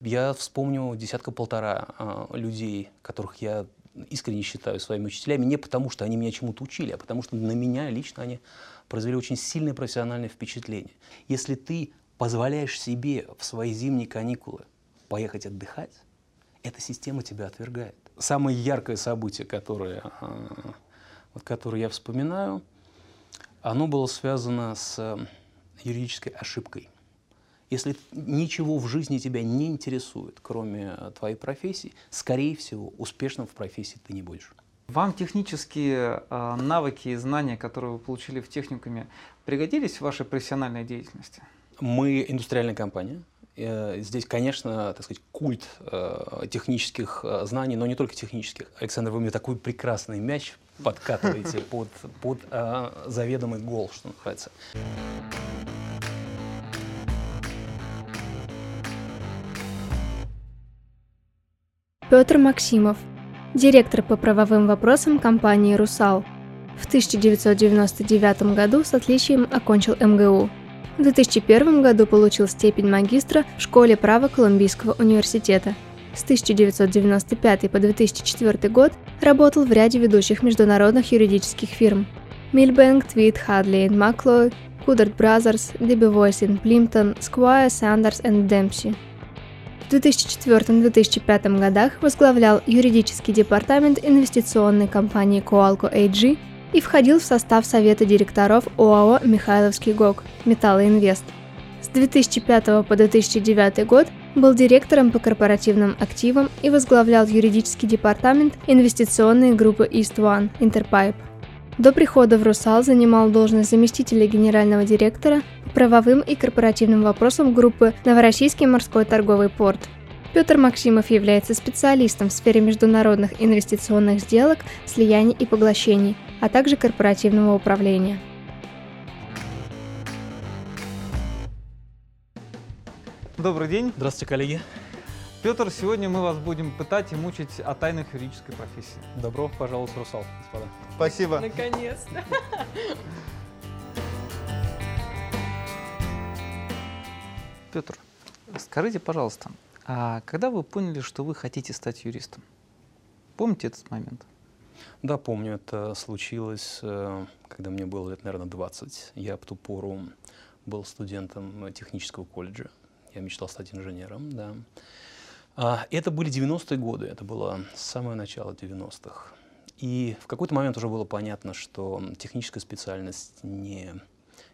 Я вспомню десятка-полтора э, людей, которых я искренне считаю своими учителями, не потому, что они меня чему-то учили, а потому что на меня лично они произвели очень сильное профессиональное впечатление. Если ты позволяешь себе в свои зимние каникулы поехать отдыхать, эта система тебя отвергает. Самое яркое событие, которое, э, вот, которое я вспоминаю, оно было связано с юридической ошибкой – если ничего в жизни тебя не интересует, кроме э, твоей профессии, скорее всего, успешным в профессии ты не будешь. Вам технические э, навыки и знания, которые вы получили в техникуме, пригодились в вашей профессиональной деятельности? Мы индустриальная компания. Э, здесь, конечно, так сказать, культ э, технических знаний, но не только технических. Александр, вы мне такой прекрасный мяч подкатываете под, под э, заведомый гол, что называется. Петр Максимов, директор по правовым вопросам компании «Русал». В 1999 году с отличием окончил МГУ. В 2001 году получил степень магистра в школе права Колумбийского университета. С 1995 по 2004 год работал в ряде ведущих международных юридических фирм. Milbank, Tweed, Hadley McCloy, Coudert Brothers, Debevoise Plimpton, Squire, Sanders и Dempsey – в 2004-2005 годах возглавлял юридический департамент инвестиционной компании Coalco AG и входил в состав совета директоров ОАО «Михайловский ГОК» «Металлоинвест». С 2005 по 2009 год был директором по корпоративным активам и возглавлял юридический департамент инвестиционной группы East One Interpipe. До прихода в «Русал» занимал должность заместителя генерального директора по правовым и корпоративным вопросам группы «Новороссийский морской торговый порт». Петр Максимов является специалистом в сфере международных инвестиционных сделок, слияний и поглощений, а также корпоративного управления. Добрый день. Здравствуйте, коллеги. Петр, сегодня мы вас будем пытать и мучить о тайнах юридической профессии. Добро пожаловать в Русал, господа. Спасибо. Наконец-то. Петр, скажите, пожалуйста, а когда вы поняли, что вы хотите стать юристом? Помните этот момент? Да, помню. Это случилось, э, когда мне было лет, наверное, 20. Я в ту пору был студентом технического колледжа. Я мечтал стать инженером, да. А, это были 90-е годы, это было самое начало 90-х. И в какой-то момент уже было понятно, что техническая специальность не,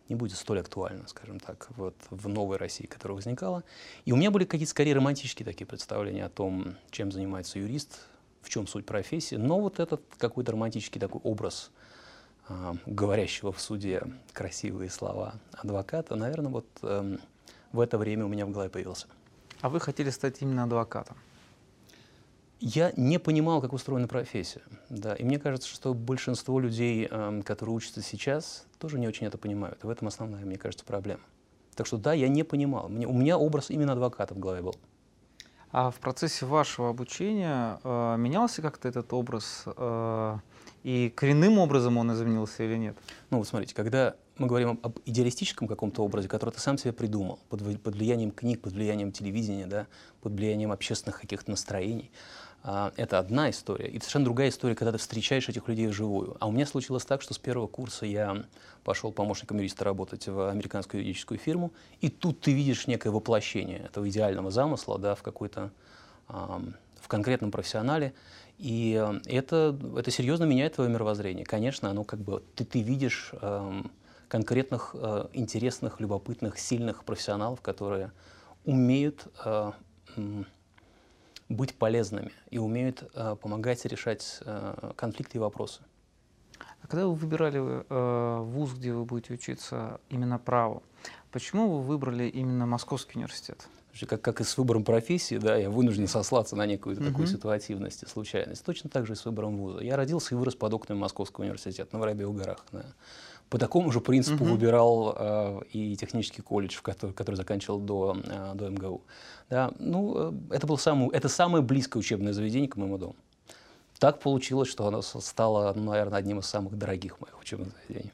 не будет столь актуальна, скажем так, вот в новой России, которая возникала. И у меня были какие-то скорее романтические такие представления о том, чем занимается юрист, в чем суть профессии. Но вот этот какой-то романтический такой образ э, говорящего в суде красивые слова адвоката, наверное, вот э, в это время у меня в голове появился. А вы хотели стать именно адвокатом? Я не понимал, как устроена профессия. Да. И мне кажется, что большинство людей, э, которые учатся сейчас, тоже не очень это понимают. И в этом основная, мне кажется, проблема. Так что да, я не понимал. Мне, у меня образ именно адвоката в голове был. А в процессе вашего обучения э, менялся как-то этот образ? Э, и коренным образом он изменился или нет? Ну, вот смотрите, когда мы говорим об идеалистическом каком-то образе, который ты сам себе придумал, под, под влиянием книг, под влиянием телевидения, да, под влиянием общественных каких-то настроений. А, это одна история. И совершенно другая история, когда ты встречаешь этих людей вживую. А у меня случилось так, что с первого курса я пошел помощником юриста работать в американскую юридическую фирму, и тут ты видишь некое воплощение этого идеального замысла да, в какой-то в конкретном профессионале. И это, это серьезно меняет твое мировоззрение. Конечно, оно как бы ты, ты видишь эм, конкретных, э, интересных, любопытных, сильных профессионалов, которые умеют э, быть полезными и умеют э, помогать решать э, конфликты и вопросы. А когда вы выбирали э, вуз, где вы будете учиться именно праву, почему вы выбрали именно Московский университет? Как, как и с выбором профессии, да, я вынужден сослаться на некую uh-huh. такую ситуативность и случайность. Точно так же и с выбором вуза. Я родился и вырос под окнами Московского университета на Воробьевых горах. Да по такому же принципу угу. выбирал э, и технический колледж, в который, который заканчивал до, э, до МГУ. Да, ну, э, это, был самый, это самое близкое учебное заведение к моему дому. Так получилось, что оно стало, ну, наверное, одним из самых дорогих моих учебных заведений.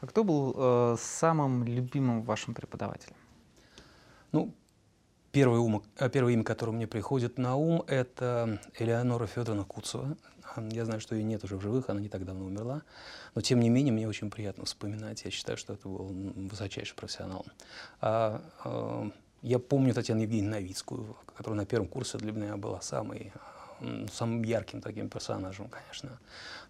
А кто был э, самым любимым вашим преподавателем? Ну, первое, ум, первое имя, которое мне приходит на ум, это Элеонора Федоровна Куцева. Я знаю, что ее нет уже в живых, она не так давно умерла. Но, тем не менее, мне очень приятно вспоминать. Я считаю, что это был высочайший профессионал. А, а, я помню Татьяну Евгеньевну Новицкую, которая на первом курсе для меня была самой самым ярким таким персонажем, конечно.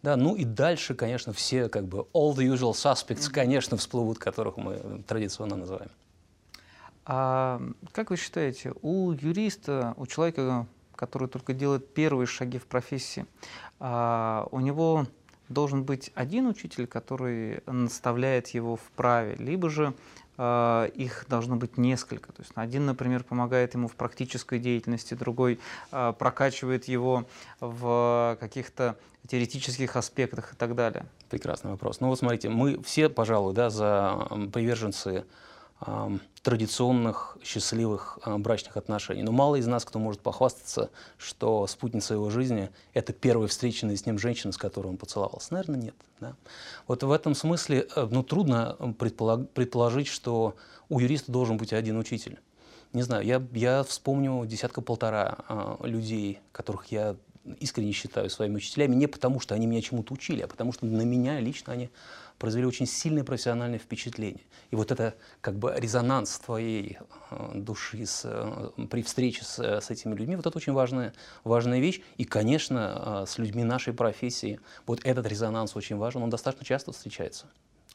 Да, ну и дальше, конечно, все как бы all the usual suspects, конечно, всплывут, которых мы традиционно называем. А как вы считаете, у юриста, у человека, который только делает первые шаги в профессии, а, у него должен быть один учитель, который наставляет его в праве, либо же э, их должно быть несколько. То есть один, например, помогает ему в практической деятельности, другой э, прокачивает его в каких-то теоретических аспектах и так далее. Прекрасный вопрос. Ну вот смотрите, мы все, пожалуй, да, за приверженцы традиционных счастливых э, брачных отношений. Но мало из нас, кто может похвастаться, что спутница его жизни — это первая встреченная с ним женщина, с которой он поцеловался. Наверное, нет. Да? Вот в этом смысле э, ну, трудно предположить, что у юриста должен быть один учитель. Не знаю, я, я вспомню десятка-полтора э, людей, которых я искренне считаю своими учителями, не потому, что они меня чему-то учили, а потому что на меня лично они произвели очень сильное профессиональное впечатление. И вот это как бы резонанс твоей э, души с, э, при встрече с, э, с этими людьми, вот это очень важная, важная вещь. И, конечно, с людьми нашей профессии вот этот резонанс очень важен, он достаточно часто встречается,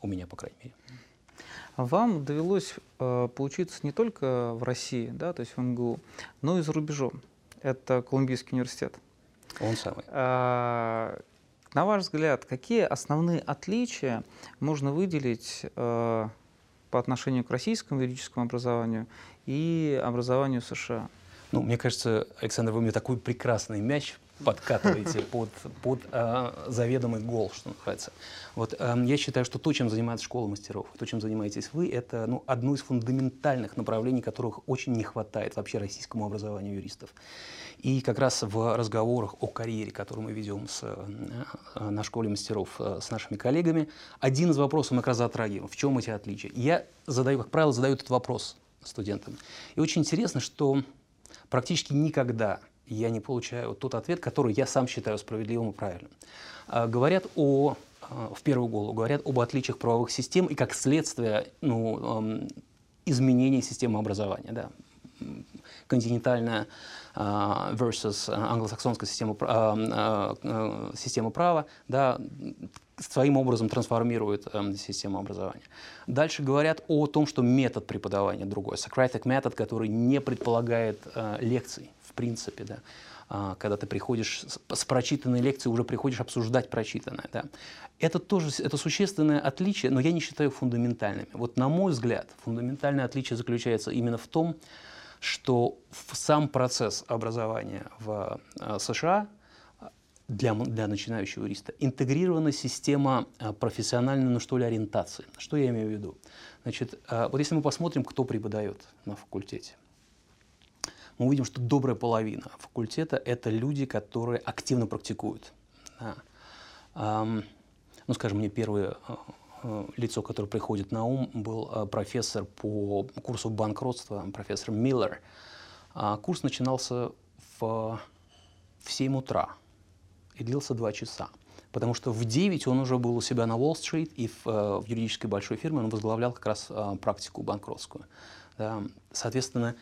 у меня, по крайней мере. Вам довелось э, поучиться не только в России, да, то есть в МГУ, но и за рубежом. Это Колумбийский университет. Он самый. А, на ваш взгляд, какие основные отличия можно выделить э, по отношению к российскому юридическому образованию и образованию США? Ну, мне кажется, Александр, вы мне такой прекрасный мяч подкатываете под, под э, заведомый гол, что называется. Вот, э, я считаю, что то, чем занимается школа мастеров, то, чем занимаетесь вы, это ну, одно из фундаментальных направлений, которых очень не хватает вообще российскому образованию юристов. И как раз в разговорах о карьере, которую мы ведем с, э, на школе мастеров э, с нашими коллегами, один из вопросов мы как раз затрагиваем. В чем эти отличия? Я задаю, как правило, задаю этот вопрос студентам. И очень интересно, что практически никогда я не получаю тот ответ, который я сам считаю справедливым и правильным. А, говорят о, а, в первую голову, говорят об отличиях правовых систем и как следствие ну, изменения системы образования. Да. Континентальная uh, versus англосаксонская система, система права, да, своим образом трансформирует э, систему образования. Дальше говорят о том, что метод преподавания другой, Socratic метод, который не предполагает э, лекций, в принципе, да. А, когда ты приходишь с, с прочитанной лекции, уже приходишь обсуждать прочитанное. Да. Это тоже это существенное отличие, но я не считаю фундаментальными. Вот на мой взгляд, фундаментальное отличие заключается именно в том, что сам процесс образования в э, США – для, для начинающего юриста. Интегрирована система а, профессиональной, ну что ли, ориентации. Что я имею в виду? Значит, а, вот если мы посмотрим, кто преподает на факультете, мы увидим, что добрая половина факультета – это люди, которые активно практикуют. Да. Ну, скажем, мне первое а, лицо, которое приходит на ум, был профессор по курсу банкротства, профессор Миллер. Курс начинался в, в 7 утра и длился два часа. Потому что в 9 он уже был у себя на Уолл-стрит, и в, э, в юридической большой фирме он возглавлял как раз э, практику банкротскую. Да. Соответственно,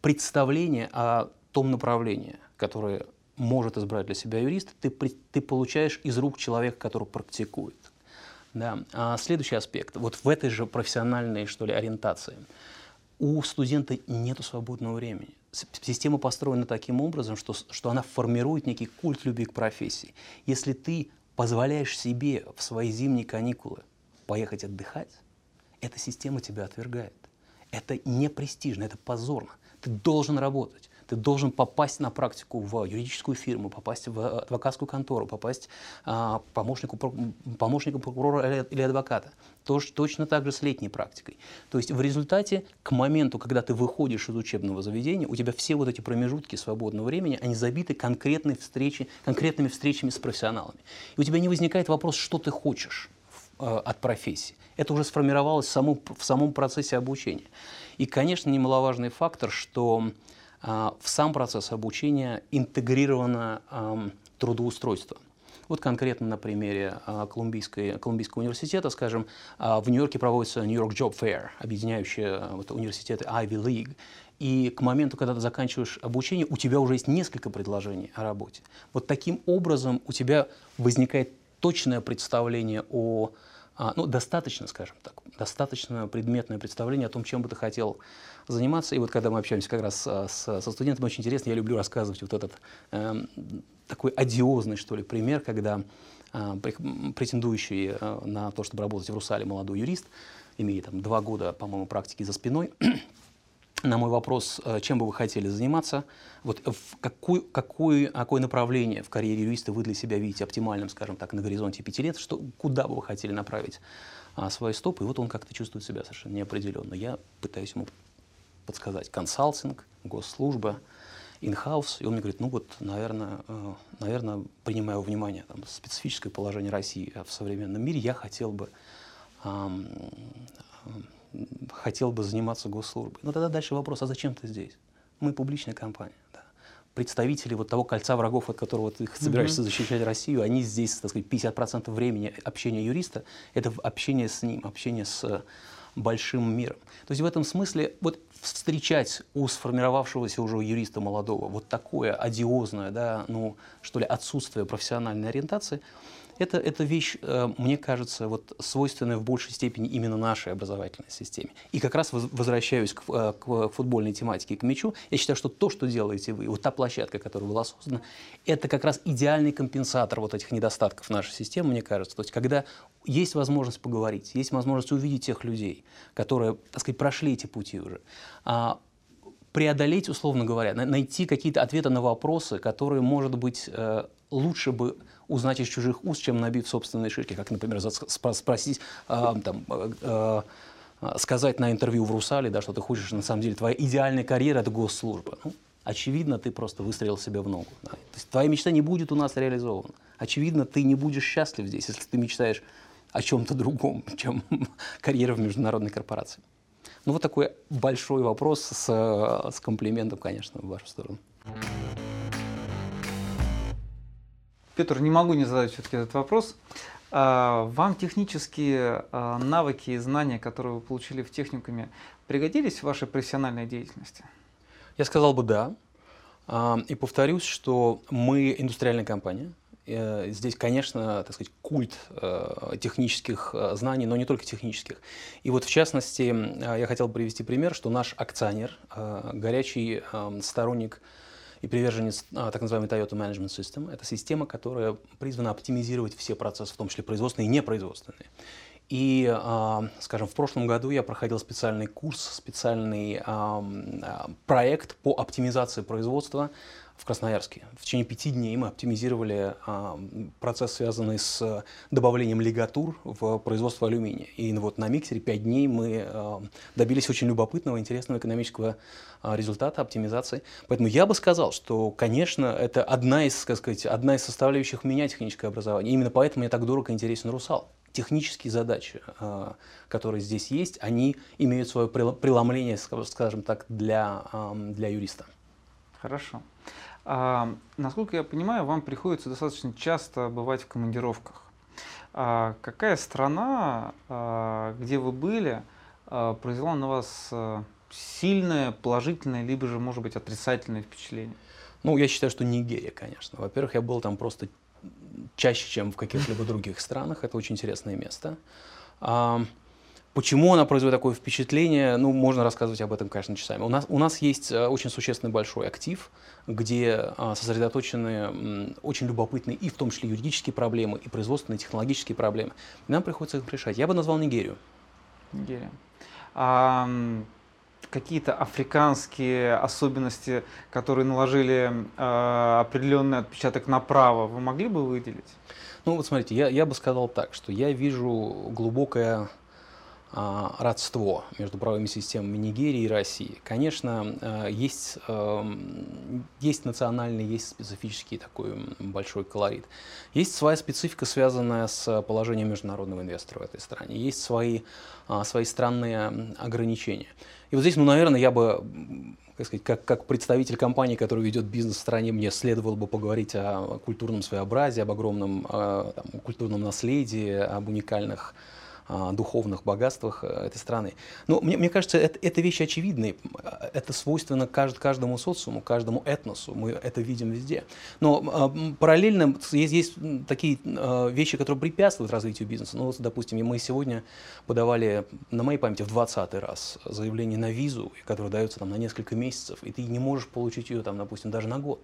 представление о том направлении, которое может избрать для себя юрист, ты, ты получаешь из рук человека, который практикует. Да. А следующий аспект, вот в этой же профессиональной, что ли, ориентации, у студента нет свободного времени система построена таким образом, что, что она формирует некий культ любви к профессии. Если ты позволяешь себе в свои зимние каникулы поехать отдыхать, эта система тебя отвергает. Это не престижно, это позорно. Ты должен работать. Ты должен попасть на практику в юридическую фирму, попасть в адвокатскую контору, попасть а, помощнику, помощнику прокурора или, или адвоката. Тоже, точно так же с летней практикой. То есть в результате, к моменту, когда ты выходишь из учебного заведения, у тебя все вот эти промежутки свободного времени, они забиты конкретной встречи, конкретными встречами с профессионалами. И у тебя не возникает вопрос, что ты хочешь э, от профессии. Это уже сформировалось в, саму, в самом процессе обучения. И, конечно, немаловажный фактор, что э, в сам процесс обучения интегрировано трудоустройство. Вот конкретно на примере а, Колумбийской, Колумбийского университета, скажем, а, в Нью-Йорке проводится Нью-Йорк Job Fair, объединяющая а, вот, университеты Ivy League. И к моменту, когда ты заканчиваешь обучение, у тебя уже есть несколько предложений о работе. Вот таким образом у тебя возникает точное представление о, ну, достаточно, скажем так, достаточно предметное представление о том, чем бы ты хотел заниматься. И вот когда мы общаемся как раз с, со студентами, очень интересно, я люблю рассказывать вот этот э, такой одиозный, что ли, пример, когда э, претендующий на то, чтобы работать в Русале молодой юрист, имея там два года, по-моему, практики за спиной, на мой вопрос, э, чем бы вы хотели заниматься, вот в какой, какой, какое направление в карьере юриста вы для себя видите оптимальным, скажем так, на горизонте пяти лет, что, куда бы вы хотели направить а, свои стопы, и вот он как-то чувствует себя совершенно неопределенно. Я пытаюсь ему подсказать консалтинг, госслужба, in-house, и он мне говорит, ну вот, наверное, э, наверное принимая во внимание там, специфическое положение России в современном мире, я хотел бы, эм, хотел бы заниматься госслужбой. Но тогда дальше вопрос, а зачем ты здесь? Мы публичная компания. Да. Представители вот того кольца врагов, от которого ты собираешься mm-hmm. защищать Россию, они здесь, так сказать, 50% времени общения юриста — это общение с ним, общение с большим миром. То есть в этом смысле вот встречать у сформировавшегося уже юриста молодого вот такое одиозное, да, ну, что ли, отсутствие профессиональной ориентации, это, это вещь, э, мне кажется, вот, свойственная в большей степени именно нашей образовательной системе. И как раз возвращаюсь к, э, к футбольной тематике, к мячу, я считаю, что то, что делаете вы, вот та площадка, которая была создана, это как раз идеальный компенсатор вот этих недостатков нашей системы, мне кажется. То есть когда есть возможность поговорить, есть возможность увидеть тех людей, которые, так сказать, прошли эти пути уже, а, преодолеть, условно говоря, найти какие-то ответы на вопросы, которые, может быть, э, лучше бы узнать из чужих уст, чем набить собственные шишки, как, например, спросить, э, там, э, сказать на интервью в Русале, да, что ты хочешь, на самом деле, твоя идеальная карьера – это госслужба. Ну, очевидно, ты просто выстрелил себе в ногу. Да. То есть твоя мечта не будет у нас реализована. Очевидно, ты не будешь счастлив здесь, если ты мечтаешь о чем-то другом, чем карьера в международной корпорации. Ну вот такой большой вопрос с, с комплиментом, конечно, в вашу сторону. Петр, не могу не задать все-таки этот вопрос. А, вам технические а, навыки и знания, которые вы получили в техникуме, пригодились в вашей профессиональной деятельности? Я сказал бы да. А, и повторюсь, что мы индустриальная компания, Э, здесь, конечно, так сказать, культ э, технических э, знаний, но не только технических. И вот, в частности, я хотел привести пример, что наш акционер, горячий сторонник и приверженец так называемой Toyota Management System, это система, которая призвана оптимизировать все процессы, в том числе производственные и непроизводственные. И, скажем, в прошлом году я проходил специальный курс, специальный проект по оптимизации производства в Красноярске. В течение пяти дней мы оптимизировали а, процесс, связанный с добавлением лигатур в производство алюминия. И вот на миксере пять дней мы а, добились очень любопытного, интересного экономического а, результата оптимизации. Поэтому я бы сказал, что, конечно, это одна из, как сказать, одна из составляющих меня техническое образование. Именно поэтому мне так дорого интересен «Русал» технические задачи, которые здесь есть, они имеют свое преломление, скажем так, для, для юриста. Хорошо. А, насколько я понимаю, вам приходится достаточно часто бывать в командировках. А, какая страна, а, где вы были, а, произвела на вас а, сильное, положительное, либо же, может быть, отрицательное впечатление? Ну, я считаю, что Нигерия, конечно. Во-первых, я был там просто чаще, чем в каких-либо других странах. Это очень интересное место. Почему она производит такое впечатление? Ну, можно рассказывать об этом, конечно, часами. У нас, у нас есть э, очень существенный большой актив, где а, сосредоточены очень любопытные и в том числе юридические проблемы, и производственные, технологические проблемы. И нам приходится их решать. Я бы назвал Нигерию. Нигерия. А, какие-то африканские особенности, которые наложили а, определенный отпечаток на право, вы могли бы выделить? Ну, вот смотрите, я, я бы сказал так, что я вижу глубокое родство между правовыми системами Нигерии и России. Конечно, а, есть, эм, есть национальный, есть специфический такой большой колорит. Есть своя специфика, связанная с положением международного инвестора в этой стране. Есть свои, а, свои странные ограничения. И вот здесь, ну, наверное, я бы как, сказать, как, как представитель компании, который ведет бизнес в стране, мне следовало бы поговорить о культурном своеобразии, об огромном там, культурном наследии, об уникальных а, духовных богатствах э, этой страны. Но мне, мне кажется, это, это вещи очевидные. Это свойственно кажд, каждому социуму, каждому этносу. Мы это видим везде. Но э, параллельно есть, есть такие э, вещи, которые препятствуют развитию бизнеса. Ну, вот, допустим, мы сегодня подавали, на моей памяти, в 20 раз заявление на визу, которое дается там, на несколько месяцев, и ты не можешь получить ее, там, допустим, даже на год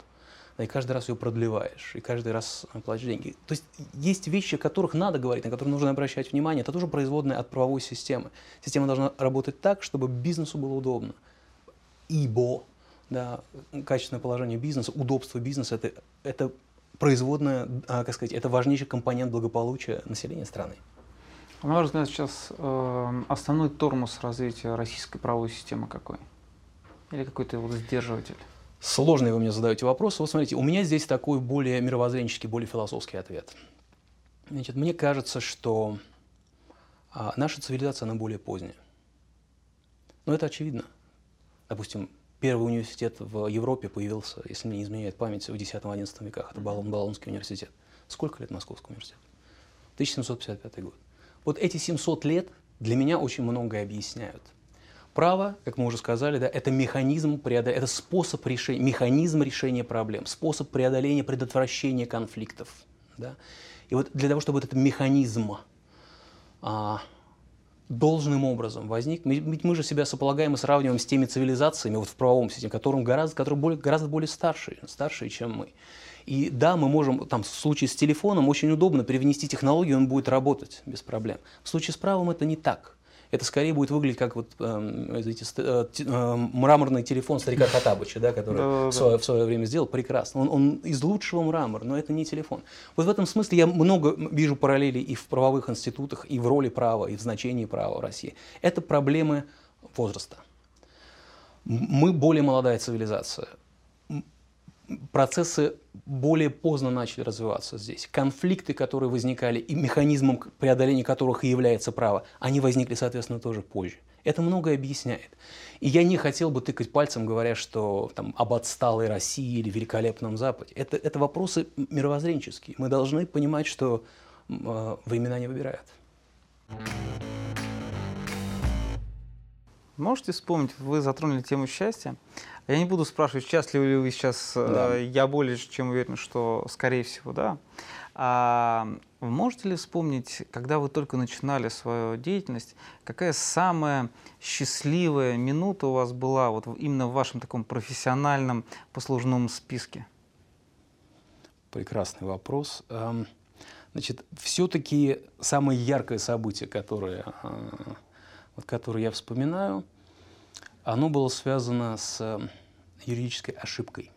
и каждый раз ее продлеваешь, и каждый раз платишь деньги. То есть есть вещи, о которых надо говорить, на которые нужно обращать внимание. Это тоже производные от правовой системы. Система должна работать так, чтобы бизнесу было удобно. Ибо да, качественное положение бизнеса, удобство бизнеса это, – это производная, а, как сказать, это важнейший компонент благополучия населения страны. На ваш взгляд, сейчас э, основной тормоз развития российской правовой системы какой? Или какой-то вот сдерживатель? Сложные вы мне задаете вопросы. Вот смотрите, у меня здесь такой более мировоззренческий, более философский ответ. Значит, мне кажется, что а, наша цивилизация, она более поздняя. Но это очевидно. Допустим, первый университет в Европе появился, если мне не изменяет память, в X-XI веках. Это Балон, Балонский университет. Сколько лет Московского университета? 1755 год. Вот эти 700 лет для меня очень многое объясняют – Право, как мы уже сказали, да, это механизм, преодол... это способ решения, механизм решения проблем, способ преодоления, предотвращения конфликтов. Да. И вот для того, чтобы этот механизм а, должным образом возник, ведь мы же себя сополагаем и сравниваем с теми цивилизациями вот в правовом системе, которым гораздо, которые более, гораздо более старшие, старшие, чем мы. И да, мы можем, там, в случае с телефоном очень удобно привнести технологию, он будет работать без проблем. В случае с правом это не так это скорее будет выглядеть как вот э, эти, э, э, мраморный телефон старика Хатабыча, да, который да, в, свое, в свое время сделал прекрасно. Он, он из лучшего мрамора, но это не телефон. Вот в этом смысле я много вижу параллелей и в правовых институтах, и в роли права, и в значении права в России. Это проблемы возраста. Мы более молодая цивилизация процессы более поздно начали развиваться здесь. Конфликты, которые возникали, и механизмом преодоления которых и является право, они возникли, соответственно, тоже позже. Это многое объясняет. И я не хотел бы тыкать пальцем, говоря, что там, об отсталой России или великолепном Западе. Это, это вопросы мировоззренческие. Мы должны понимать, что э, времена не выбирают. Можете вспомнить, вы затронули тему счастья. Я не буду спрашивать, счастливы ли вы сейчас. Э, да. Я более чем уверен, что, скорее всего, да. А можете ли вспомнить, когда вы только начинали свою деятельность, какая самая счастливая минута у вас была вот именно в вашем таком профессиональном послужном списке? Прекрасный вопрос. Эм, значит, все-таки самое яркое событие, которое э, вот, которое я вспоминаю, оно было связано с э, юридической ошибкой.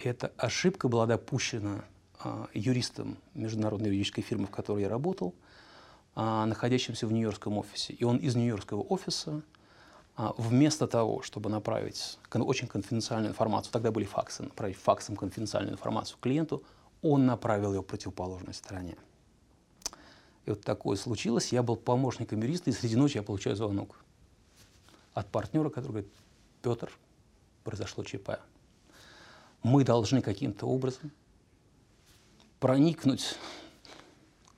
Эта ошибка была допущена а, юристом международной юридической фирмы, в которой я работал, а, находящимся в Нью-Йоркском офисе. И он из Нью-Йоркского офиса а, вместо того, чтобы направить очень конфиденциальную информацию, тогда были факсы, направить факсом конфиденциальную информацию клиенту, он направил ее в противоположной стороне. И вот такое случилось. Я был помощником юриста, и среди ночи я получаю звонок от партнера, который говорит, Петр, произошло ЧП. Мы должны каким-то образом проникнуть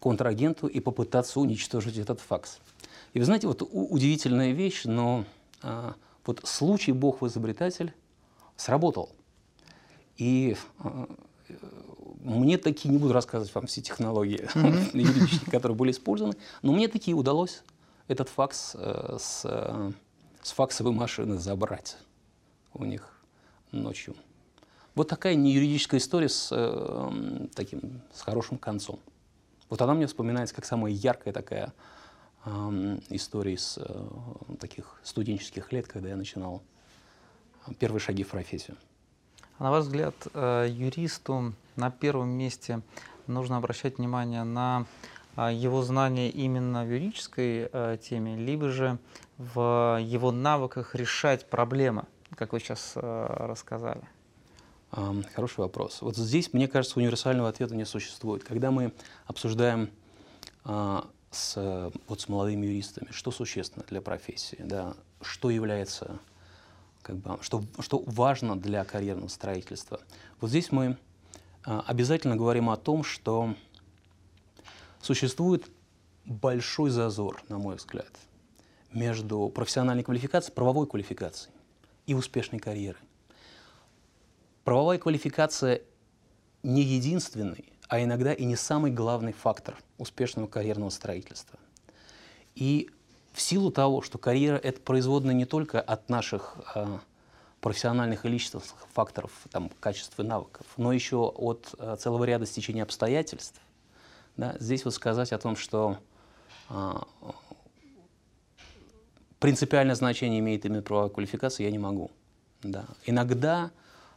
контрагенту и попытаться уничтожить этот факс. И вы знаете, вот удивительная вещь, но а, вот случай Бог-изобретатель сработал. И а, мне такие, не буду рассказывать вам все технологии юридические, которые были использованы, но мне такие удалось этот факс э, с, э, с факсовой машины забрать у них ночью. Вот такая неюридическая история с э, таким, с хорошим концом. Вот она мне вспоминается как самая яркая такая э, история с э, таких студенческих лет, когда я начинал первые шаги в профессию. А на ваш взгляд, юристу на первом месте нужно обращать внимание на а, его знания именно в юридической э, теме, либо же в его навыках решать проблемы, как вы сейчас э, рассказали? Хороший вопрос. Вот здесь, мне кажется, универсального ответа не существует. Когда мы обсуждаем а, с, вот с молодыми юристами, что существенно для профессии, да, что является, как бы, что, что важно для карьерного строительства. Вот здесь мы обязательно говорим о том, что существует большой зазор, на мой взгляд, между профессиональной квалификацией, правовой квалификацией и успешной карьерой. Правовая квалификация не единственный, а иногда и не самый главный фактор успешного карьерного строительства. И в силу того, что карьера — это производная не только от наших э, профессиональных и личностных факторов, там, качеств и навыков, но еще от э, целого ряда стечений обстоятельств, да, здесь вот сказать о том, что э, принципиальное значение имеет именно правовая квалификация, я не могу. Да. Иногда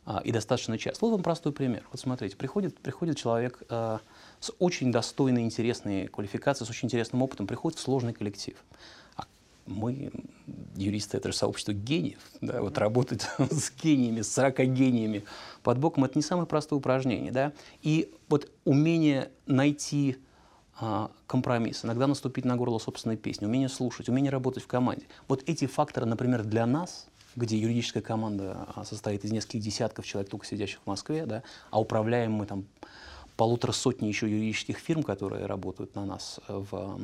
а, и достаточно часто. Вот вам простой пример. Вот смотрите, приходит, приходит человек э, с очень достойной, интересной квалификацией, с очень интересным опытом, приходит в сложный коллектив. А мы, юристы, это же сообщество гениев, да, вот работать с гениями, с 40 гениями под боком, это не самое простое упражнение, да, и вот умение найти а, компромисс, иногда наступить на горло собственной песни, умение слушать, умение работать в команде. Вот эти факторы, например, для нас – где юридическая команда а, состоит из нескольких десятков человек, только сидящих в Москве, да, а управляем мы там полутора сотни еще юридических фирм, которые работают на нас э, в,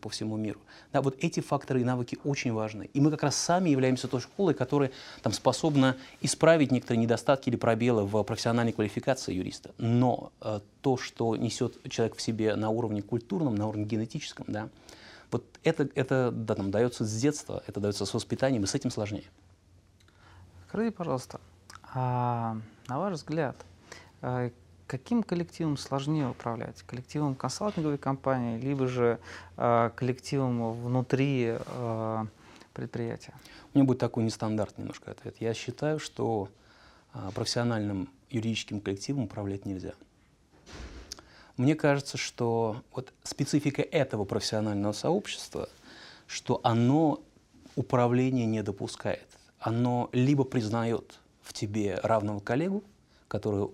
по всему миру. Да, вот эти факторы и навыки очень важны. И мы как раз сами являемся той школой, которая там, способна исправить некоторые недостатки или пробелы в профессиональной квалификации юриста. Но э, то, что несет человек в себе на уровне культурном, на уровне генетическом, да, вот это, это да, там, дается с детства, это дается с воспитанием, и с этим сложнее. Скажите, пожалуйста, а, на ваш взгляд, а, каким коллективом сложнее управлять? Коллективом консалтинговой компании, либо же а, коллективом внутри а, предприятия? У меня будет такой нестандартный немножко ответ. Я считаю, что а, профессиональным юридическим коллективом управлять нельзя. Мне кажется, что вот специфика этого профессионального сообщества, что оно управление не допускает оно либо признает в тебе равного коллегу, который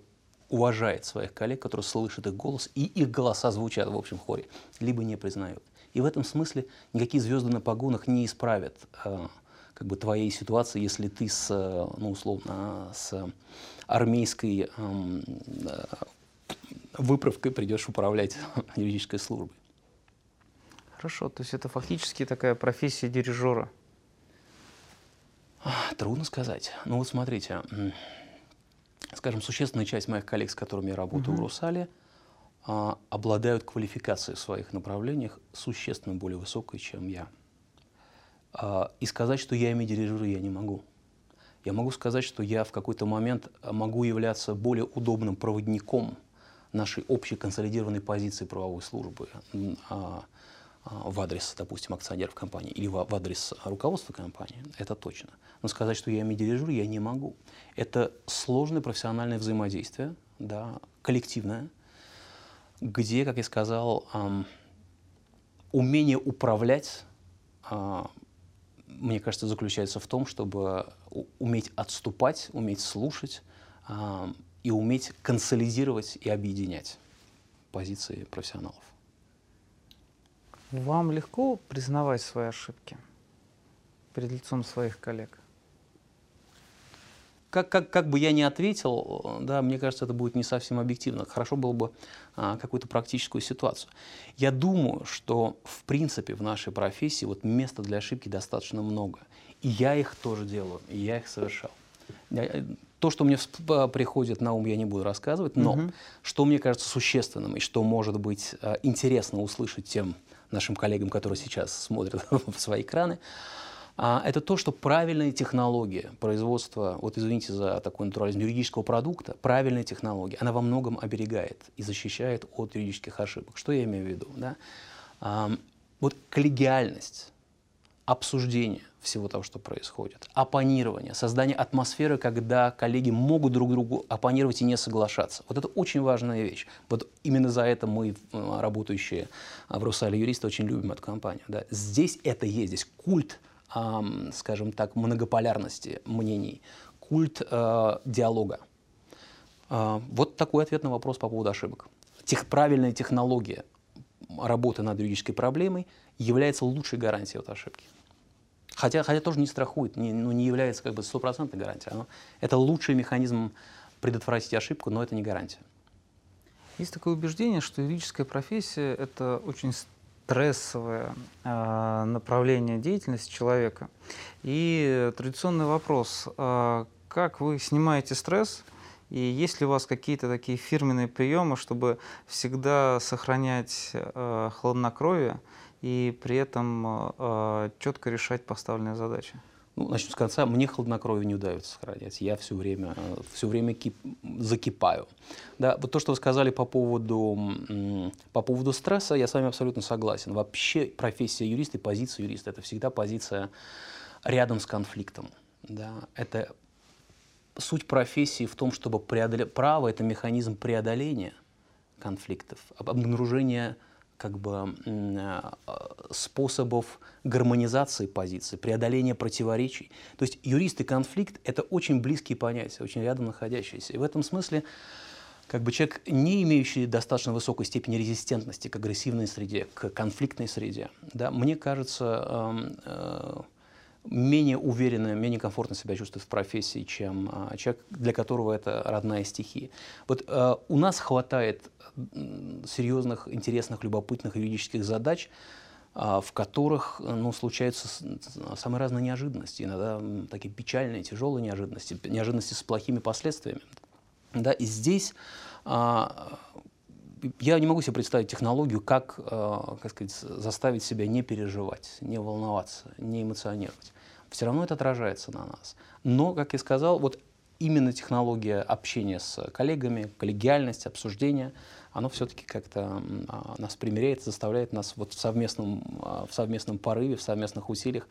уважает своих коллег, который слышит их голос, и их голоса звучат в общем хоре, либо не признает. И в этом смысле никакие звезды на погонах не исправят э, как бы твоей ситуации, если ты с, ну, условно, с армейской э, выправкой придешь управлять юридической службой. Хорошо, то есть это фактически такая профессия дирижера. Трудно сказать. Ну вот смотрите, скажем, существенная часть моих коллег, с которыми я работаю угу. в Русале, а, обладают квалификацией в своих направлениях существенно более высокой, чем я. А, и сказать, что я ими дирижирую, я не могу. Я могу сказать, что я в какой-то момент могу являться более удобным проводником нашей общей консолидированной позиции правовой службы. А, в адрес, допустим, акционеров компании или в адрес руководства компании, это точно. Но сказать, что я ими дирижирую, я не могу. Это сложное профессиональное взаимодействие, да, коллективное, где, как я сказал, умение управлять, э, мне кажется, заключается в том, чтобы уметь отступать, уметь слушать и уметь консолидировать и объединять позиции профессионалов. Вам легко признавать свои ошибки перед лицом своих коллег? Как, как, как бы я ни ответил, да, мне кажется, это будет не совсем объективно. Хорошо было бы а, какую-то практическую ситуацию. Я думаю, что в принципе в нашей профессии вот места для ошибки достаточно много. И я их тоже делаю, и я их совершал. Э, то, что мне приходит на ум, я не буду рассказывать, но угу. что мне кажется существенным и что может быть а, интересно услышать тем нашим коллегам, которые сейчас смотрят в свои экраны, а, это то, что правильная технология производства, вот извините за такой натурализм, юридического продукта, правильная технология, она во многом оберегает и защищает от юридических ошибок. Что я имею в виду? Да? Вот коллегиальность, обсуждение всего того, что происходит. Оппонирование, создание атмосферы, когда коллеги могут друг другу оппонировать и не соглашаться. Вот это очень важная вещь. Вот именно за это мы, э, работающие в Русале юристы, очень любим эту компанию. Да. Здесь это есть, здесь культ, эм, скажем так, многополярности мнений, культ э, диалога. Э, вот такой ответ на вопрос по поводу ошибок. Тех, правильная технология работы над юридической проблемой является лучшей гарантией от ошибки. Хотя, хотя тоже не страхует, не, ну, не является как бы стопроцентной гарантией. Это лучший механизм предотвратить ошибку, но это не гарантия. Есть такое убеждение, что юридическая профессия — это очень стрессовое э, направление деятельности человека. И традиционный вопрос, э, как вы снимаете стресс, и есть ли у вас какие-то такие фирменные приемы, чтобы всегда сохранять э, хладнокровие, и при этом э, четко решать поставленные задачи? Ну, начну с конца. Мне хладнокровие не удается сохранять. Я все время, все время кип, закипаю. Да, вот то, что вы сказали по поводу, по поводу стресса, я с вами абсолютно согласен. Вообще профессия юриста и позиция юриста – это всегда позиция рядом с конфликтом. Да? Это суть профессии в том, чтобы преодолеть... Право – это механизм преодоления конфликтов, обнаружения как бы э, способов гармонизации позиций, преодоления противоречий. То есть юрист и конфликт – это очень близкие понятия, очень рядом находящиеся. И в этом смысле как бы человек, не имеющий достаточно высокой степени резистентности к агрессивной среде, к конфликтной среде, да, мне кажется, э, э, менее уверенно, менее комфортно себя чувствует в профессии, чем э, человек, для которого это родная стихия. Вот э, у нас хватает серьезных, интересных, любопытных юридических задач, а, в которых ну, случаются самые разные неожиданности, иногда такие печальные, тяжелые неожиданности, неожиданности с плохими последствиями. Да, и здесь а, я не могу себе представить технологию, как, а, как сказать, заставить себя не переживать, не волноваться, не эмоционировать. Все равно это отражается на нас. Но, как я сказал, вот именно технология общения с коллегами, коллегиальность, обсуждения, оно все-таки как-то а, нас примиряет, заставляет нас вот в совместном, а, в совместном порыве, в совместных усилиях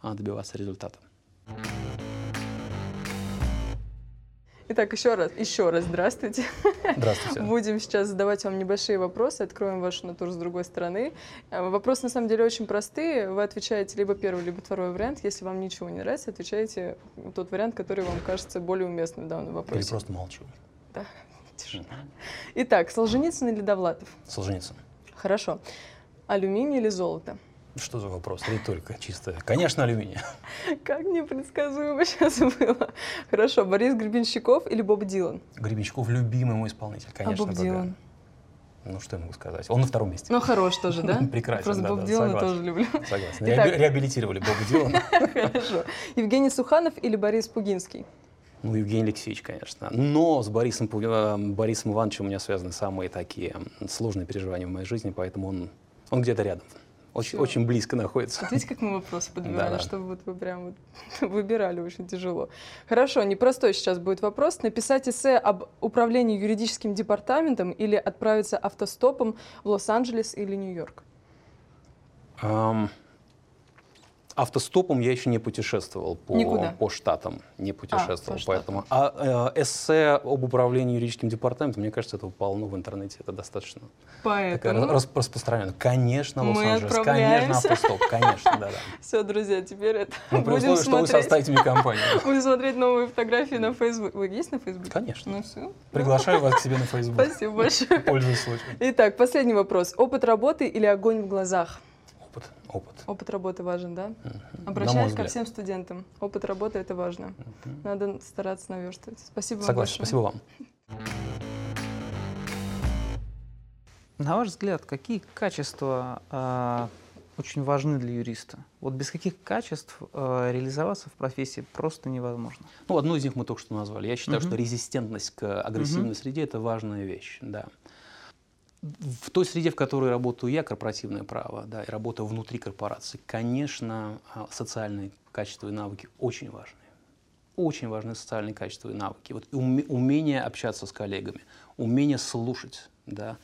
а, добиваться результата. Итак, еще раз, еще раз здравствуйте. Здравствуйте. Будем сейчас задавать вам небольшие вопросы, откроем вашу натуру с другой стороны. Вопросы на самом деле очень простые. Вы отвечаете либо первый, либо второй вариант. Если вам ничего не нравится, отвечаете тот вариант, который вам кажется более уместным в данном вопросе. Или просто молчу. Да. Тишина. Итак, Солженицын или Довлатов? Солженицын. Хорошо. Алюминий или золото? Что за вопрос? Риторика чистая. Конечно, алюминий. Как непредсказуемо сейчас было. Хорошо. Борис Гребенщиков или Боб Дилан? Гребенщиков любимый мой исполнитель, конечно. А Боб Дилан? Ну, что я могу сказать? Он на втором месте. Ну, хорош тоже, да? Прекрасен, Просто да, Боб да, Дилана согласен. тоже люблю. Согласен. Итак. Реаби- Реабилитировали Боба Дилана. Хорошо. Евгений Суханов или Борис Пугинский? Ну, Евгений Алексеевич, конечно. Но с Борисом, э, Борисом Ивановичем у меня связаны самые такие сложные переживания в моей жизни, поэтому он, он где-то рядом. Очень, очень близко находится. Видите, как мы вопросы подбирали, Да-да. чтобы вот вы прям вот выбирали очень тяжело. Хорошо, непростой сейчас будет вопрос. Написать эссе об управлении юридическим департаментом или отправиться автостопом в Лос-Анджелес или Нью-Йорк? Ам, Автостопом я еще не путешествовал по, Никуда? по штатам, не путешествовал, по штатам. поэтому. А э, эссе об управлении юридическим департаментом, мне кажется, этого полно в интернете, это достаточно такая Поэтому рас- распространенная. Конечно, Лос-Анджелес, конечно, автостоп, конечно, да, да. все, друзья, теперь это Ну, при будем условии, что вы смотреть. составите мне компанию. Будем смотреть новые фотографии на Facebook. Вы есть на Facebook? Конечно. Ну все. Приглашаю вас к себе на Facebook. Спасибо большое. Пользуясь случаем. Итак, последний вопрос. Опыт работы или огонь в глазах? Опыт, опыт. Работы важен, да? Обращаюсь ко всем студентам. Опыт работы это важно. Надо стараться наверстывать. Спасибо вам Согласен, большое. спасибо вам. На ваш взгляд, какие качества а, очень важны для юриста? Вот без каких качеств а, реализоваться в профессии просто невозможно. Ну, одну из них мы только что назвали. Я считаю, Мгм. что резистентность к агрессивной Мгм. среде – это важная вещь, да. В той среде, в которой работаю я, корпоративное право, да, и работаю внутри корпорации, конечно, а, социальные качества и навыки очень важны. Очень важны социальные качества и навыки. Вот уме- умение общаться с коллегами, умение слушать, да,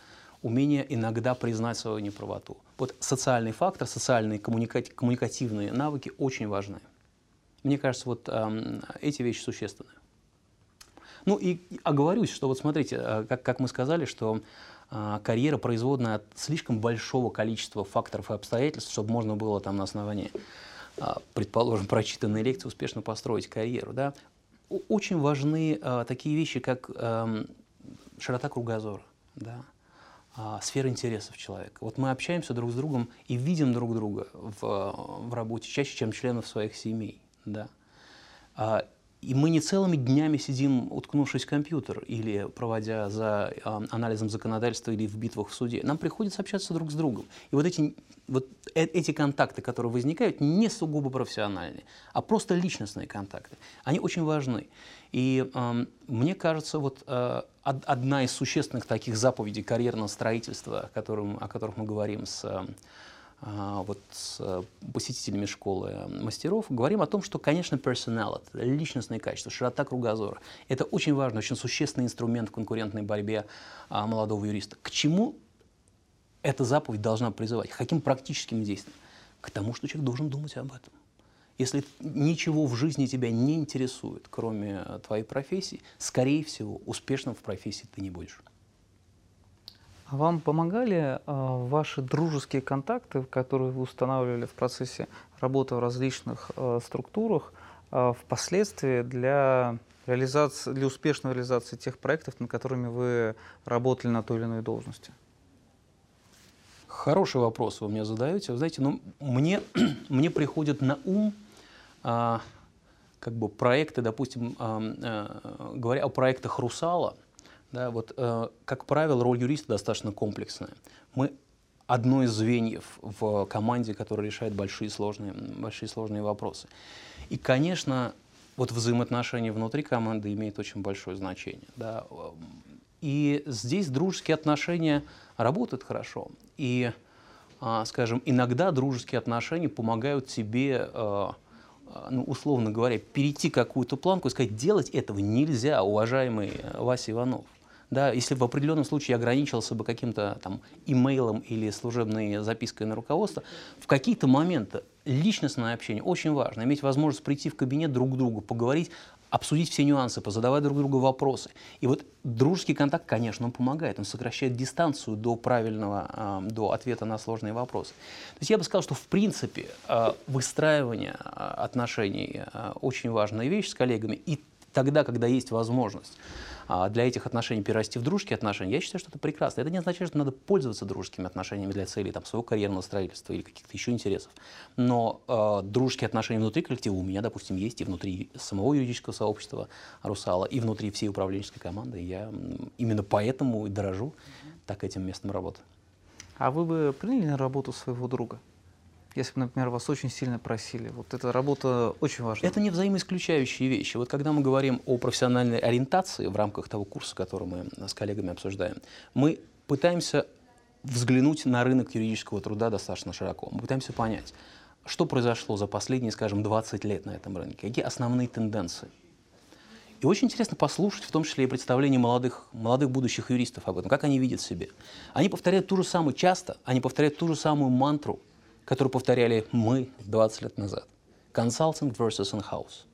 умение иногда признать свою неправоту. Вот социальный фактор, социальные коммуника- коммуникативные навыки очень важны. Мне кажется, вот э, эти вещи существенны. Ну и оговорюсь, что вот смотрите, э, как, как мы сказали, что карьера производная от слишком большого количества факторов и обстоятельств, чтобы можно было там на основании, э, предположим, прочитанной лекции успешно построить карьеру. Да? Очень важны э, такие вещи, как э, широта кругозора, да? сфера интересов человека. Вот мы общаемся друг с другом и видим друг друга в, в работе чаще, чем членов своих семей. Да? И мы не целыми днями сидим, уткнувшись в компьютер или проводя за э, анализом законодательства или в битвах в суде. Нам приходится общаться друг с другом. И вот эти, вот э эти контакты, которые возникают, не сугубо профессиональные, а просто личностные контакты, они очень важны. И э, мне кажется, вот э, одна из существенных таких заповедей карьерного строительства, о, котором, о которых мы говорим с а, вот с э, посетителями школы мастеров, говорим о том, что, конечно, персонал, личностные качества, широта кругозора, это очень важный, очень существенный инструмент в конкурентной борьбе а, молодого юриста. К чему эта заповедь должна призывать? К каким практическим действиям? К тому, что человек должен думать об этом. Если ничего в жизни тебя не интересует, кроме твоей профессии, скорее всего, успешным в профессии ты не будешь. А вам помогали э, ваши дружеские контакты, которые вы устанавливали в процессе работы в различных э, структурах, э, впоследствии для, реализации, для успешной реализации тех проектов, над которыми вы работали на той или иной должности? Хороший вопрос вы мне задаете. Вы знаете, ну, мне, мне приходит на ум а, как бы проекты, допустим, а, а, говоря о проектах «Русала», да, вот, э, как правило, роль юриста достаточно комплексная. Мы одно из звеньев в команде, которая решает большие сложные, большие сложные вопросы. И, конечно, вот взаимоотношения внутри команды имеют очень большое значение. Да. И здесь дружеские отношения работают хорошо. И, а, скажем, иногда дружеские отношения помогают тебе, э, э, ну, условно говоря, перейти какую-то планку и сказать, делать этого нельзя, уважаемый Вася Иванов. Да, если в определенном случае ограничился бы каким-то там имейлом или служебной запиской на руководство, в какие-то моменты личностное общение очень важно. Иметь возможность прийти в кабинет друг к другу, поговорить, обсудить все нюансы, позадавать друг другу вопросы. И вот дружеский контакт, конечно, он помогает, он сокращает дистанцию до правильного, э, до ответа на сложные вопросы. То есть я бы сказал, что в принципе э, выстраивание э, отношений очень важная вещь с коллегами, и тогда, когда есть возможность а, для этих отношений перерасти в дружеские отношения, я считаю, что это прекрасно. Это не означает, что надо пользоваться дружескими отношениями для целей там, своего карьерного строительства или каких-то еще интересов. Но э, дружеские отношения внутри коллектива у меня, допустим, есть и внутри самого юридического сообщества «Русала», и внутри всей управленческой команды. Я именно поэтому и дорожу так этим местом работы. А вы бы приняли на работу своего друга? Если бы, например, вас очень сильно просили. Вот эта работа очень важна. Это не взаимоисключающие вещи. Вот когда мы говорим о профессиональной ориентации в рамках того курса, который мы с коллегами обсуждаем, мы пытаемся взглянуть на рынок юридического труда достаточно широко. Мы пытаемся понять, что произошло за последние, скажем, 20 лет на этом рынке, какие основные тенденции. И очень интересно послушать, в том числе и представление молодых, молодых будущих юристов об этом, как они видят себе. Они повторяют ту же самую часто, они повторяют ту же самую мантру, которую повторяли мы 20 лет назад. Consulting versus in-house.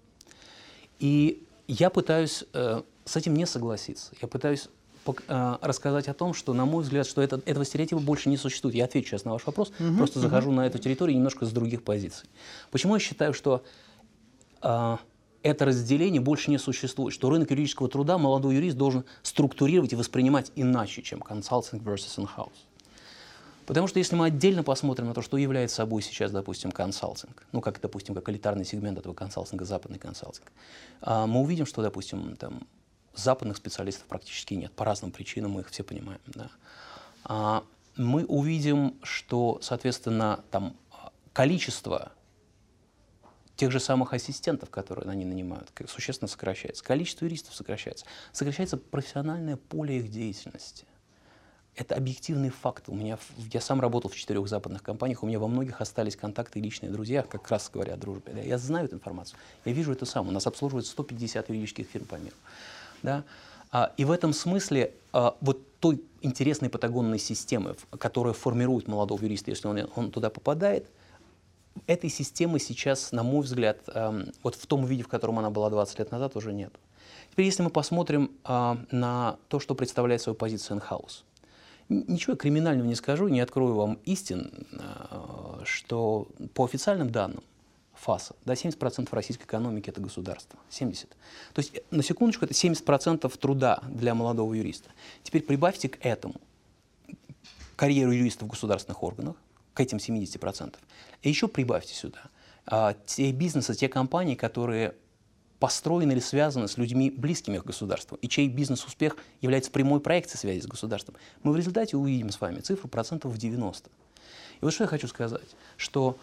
И я пытаюсь э, с этим не согласиться. Я пытаюсь э, рассказать о том, что, на мой взгляд, что это, этого стереотипа больше не существует. Я отвечу сейчас на ваш вопрос, uh-huh, просто uh-huh. захожу на эту территорию немножко с других позиций. Почему я считаю, что э, это разделение больше не существует, что рынок юридического труда молодой юрист должен структурировать и воспринимать иначе, чем consulting versus in-house. Потому что если мы отдельно посмотрим на то, что является собой сейчас, допустим, консалтинг, ну, как, допустим, как элитарный сегмент этого консалтинга, западный консалтинг, а, мы увидим, что, допустим, там, западных специалистов практически нет, по разным причинам, мы их все понимаем. Да. А, мы увидим, что, соответственно, там, количество тех же самых ассистентов, которые они нанимают, существенно сокращается. Количество юристов сокращается. Сокращается профессиональное поле их деятельности это объективный факт. У меня, я сам работал в четырех западных компаниях, у меня во многих остались контакты и личные друзья, как раз говоря о дружбе. Да. Я знаю эту информацию, я вижу это сам. У нас обслуживают 150 юридических фирм по миру. Да. А, и в этом смысле а, вот той интересной патагонной системы, которая формирует молодого юриста, если он, он туда попадает, этой системы сейчас, на мой взгляд, эм, вот в том виде, в котором она была 20 лет назад, уже нет. Теперь, если мы посмотрим э, на то, что представляет свою позицию in-house, ничего криминального не скажу, не открою вам истин, э, что по официальным данным ФАСа, да, 70% российской экономики это государство, 70. То есть, на секундочку, это 70% труда для молодого юриста. Теперь прибавьте к этому карьеру юриста в государственных органах, к этим 70%. И еще прибавьте сюда а, те бизнесы, те компании, которые построены или связаны с людьми, близкими к государству, и чей бизнес-успех является прямой проекцией связи с государством, мы в результате увидим с вами цифру процентов в 90. И вот что я хочу сказать, что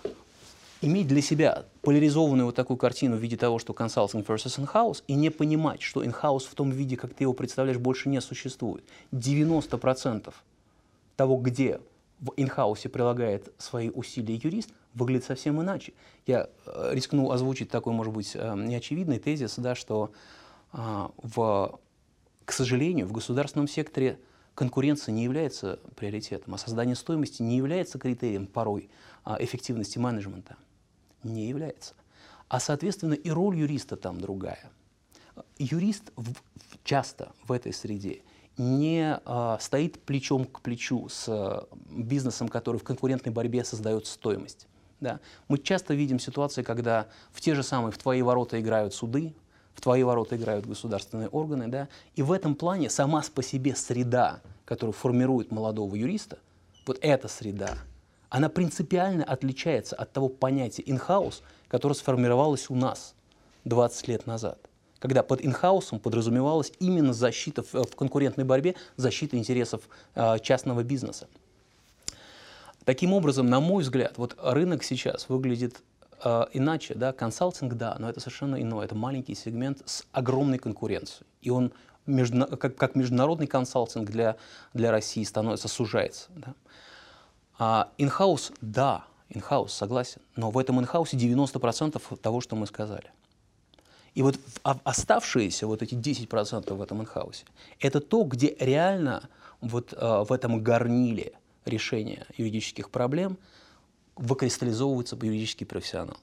иметь для себя поляризованную вот такую картину в виде того, что консалтинг versus in-house, и не понимать, что in-house в том виде, как ты его представляешь, больше не существует. 90% того, где в инхаусе прилагает свои усилия юрист, выглядит совсем иначе. Я э, рискну озвучить такой, может быть, э, неочевидный тезис, да, что э, в, к сожалению, в государственном секторе конкуренция не является приоритетом, а создание стоимости не является критерием порой эффективности менеджмента. Не является. А, соответственно, и роль юриста там другая. Юрист в, часто в этой среде не э, стоит плечом к плечу с э, бизнесом, который в конкурентной борьбе создает стоимость. Да. Мы часто видим ситуации, когда в те же самые, в твои ворота играют суды, в твои ворота играют государственные органы, да, и в этом плане сама по себе среда, которая формирует молодого юриста, вот эта среда, она принципиально отличается от того понятия in-house, которое сформировалось у нас 20 лет назад когда под инхаусом подразумевалась именно защита в, в конкурентной борьбе, защита интересов э, частного бизнеса. Таким образом, на мой взгляд, вот рынок сейчас выглядит э, иначе, да, консалтинг, да, но это совершенно иное, это маленький сегмент с огромной конкуренцией, и он между, как, как международный консалтинг для, для России становится, сужается. Да. А инхаус, да, инхаус, согласен, но в этом инхаусе 90% того, что мы сказали. И вот оставшиеся, вот эти 10% в этом инхаусе, это то, где реально вот э, в этом горниле решения юридических проблем выкристаллизовывается юридический профессионал.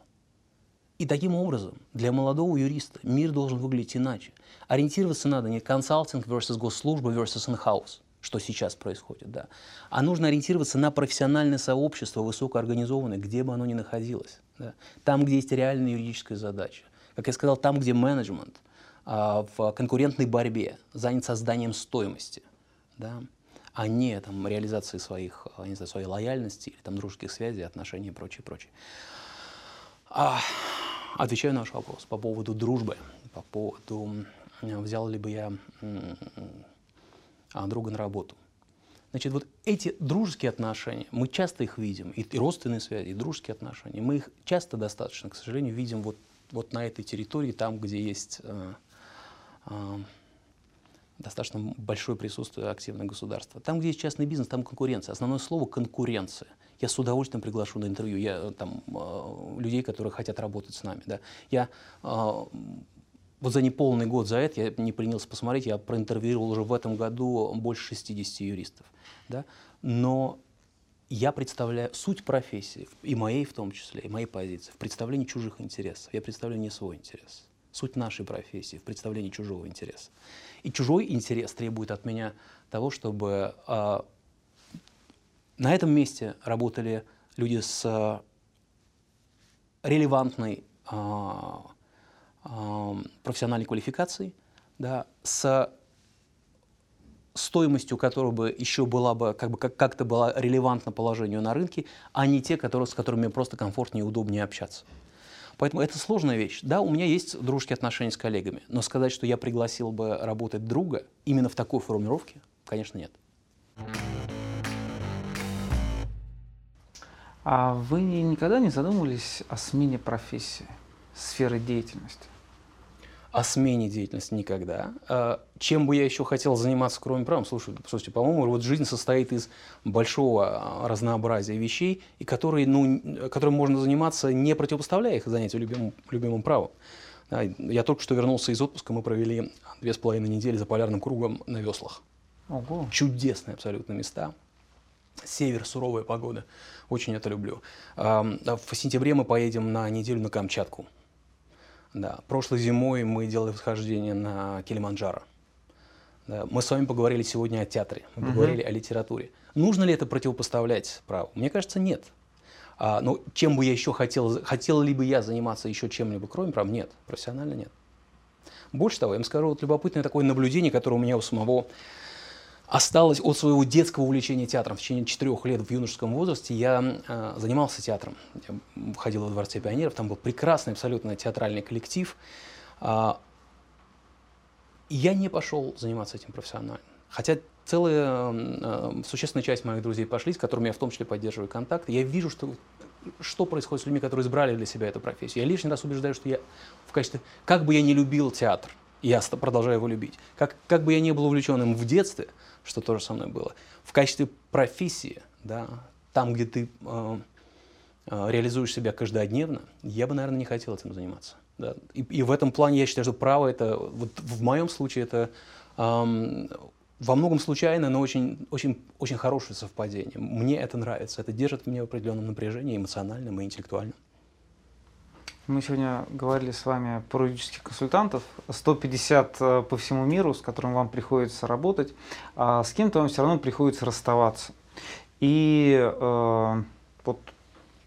И таким образом для молодого юриста мир должен выглядеть иначе. Ориентироваться надо не консалтинг versus госслужба versus in-house, что сейчас происходит, да, а нужно ориентироваться на профессиональное сообщество высокоорганизованное, где бы оно ни находилось. Да, там, где есть реальная юридическая задача. Как я сказал, там, где менеджмент а, в конкурентной борьбе занят созданием стоимости, да, а не там, реализацией своих, а, не знаю, своей лояльности или там, дружеских связей, отношений и прочее, прочее. А, отвечаю на ваш вопрос по поводу дружбы, по поводу, взял ли бы я друга на работу. Значит, вот эти дружеские отношения, мы часто их видим, и, и родственные связи, и дружеские отношения, мы их часто достаточно, к сожалению, видим вот вот на этой территории, там, где есть э, э, достаточно большое присутствие активного государства. Там, где есть частный бизнес, там конкуренция. Основное слово — конкуренция. Я с удовольствием приглашу на интервью я, э, там, э, людей, которые хотят работать с нами. Да. Я э, вот за неполный год за это, я не принялся посмотреть, я проинтервьюировал уже в этом году больше 60 юристов. Да. Но я представляю суть профессии, и моей в том числе, и моей позиции, в представлении чужих интересов. Я представляю не свой интерес. Суть нашей профессии в представлении чужого интереса. И чужой интерес требует от меня того, чтобы э, на этом месте работали люди с э, релевантной э, э, профессиональной квалификацией, да, с стоимостью которого бы еще была бы как бы как- как-то была релевантна положению на рынке, а не те, которые, с которыми просто комфортнее и удобнее общаться. Поэтому это сложная вещь. Да, у меня есть дружеские отношения с коллегами, но сказать, что я пригласил бы работать друга именно в такой формулировке, конечно, нет. А вы никогда не задумывались о смене профессии, сферы деятельности? О смене деятельности никогда. А, чем бы я еще хотел заниматься, кроме правом? Слушайте, слушайте, по-моему, вот жизнь состоит из большого а, разнообразия вещей, и которые, ну, которым можно заниматься, не противопоставляя их занятию любимым, любимым правом. Я только что вернулся из отпуска, мы провели две с половиной недели за полярным кругом на веслах. Ого. Чудесные абсолютно места. Север, суровая погода. Очень это люблю. А В сентябре мы поедем на неделю на Камчатку. Да. Прошлой зимой мы делали восхождение на Килиманджаро. Да. Мы с вами поговорили сегодня о театре, мы Мгм. поговорили о литературе. Нужно ли это противопоставлять праву? Мне кажется, нет. А, но чем бы я еще хотел, хотел ли бы я заниматься еще чем-либо, кроме прав? Нет, профессионально нет. Больше того, я вам скажу, вот любопытное такое наблюдение, которое у меня у самого осталось от своего детского увлечения театром. В течение четырех лет в юношеском возрасте я э, занимался театром. Я ходил во Дворце пионеров, там был прекрасный абсолютно театральный коллектив. И я не пошел заниматься этим профессионально. Хотя целая э, существенная часть моих друзей пошли, с которыми я в том числе поддерживаю контакт. Я вижу, что, что происходит с людьми, которые избрали для себя эту профессию. Я лишний раз убеждаю, что я в качестве... Как бы я не любил театр, я ст- продолжаю его любить. Как, как бы я не был увлечен им в детстве, что тоже со мной было, в качестве профессии, да, там, где ты э, э, реализуешь себя каждодневно, я бы, наверное, не хотел этим заниматься. Да. И, и в этом плане я считаю, что право это, вот в моем случае это ам, во многом случайно, но очень, очень, очень хорошее совпадение. Мне это нравится, это держит меня в определенном напряжении эмоциональном и интеллектуальном. Мы сегодня говорили с вами про юридических консультантов. 150 э, по всему миру, с которым вам приходится работать. А с кем-то вам все равно приходится расставаться. И э, вот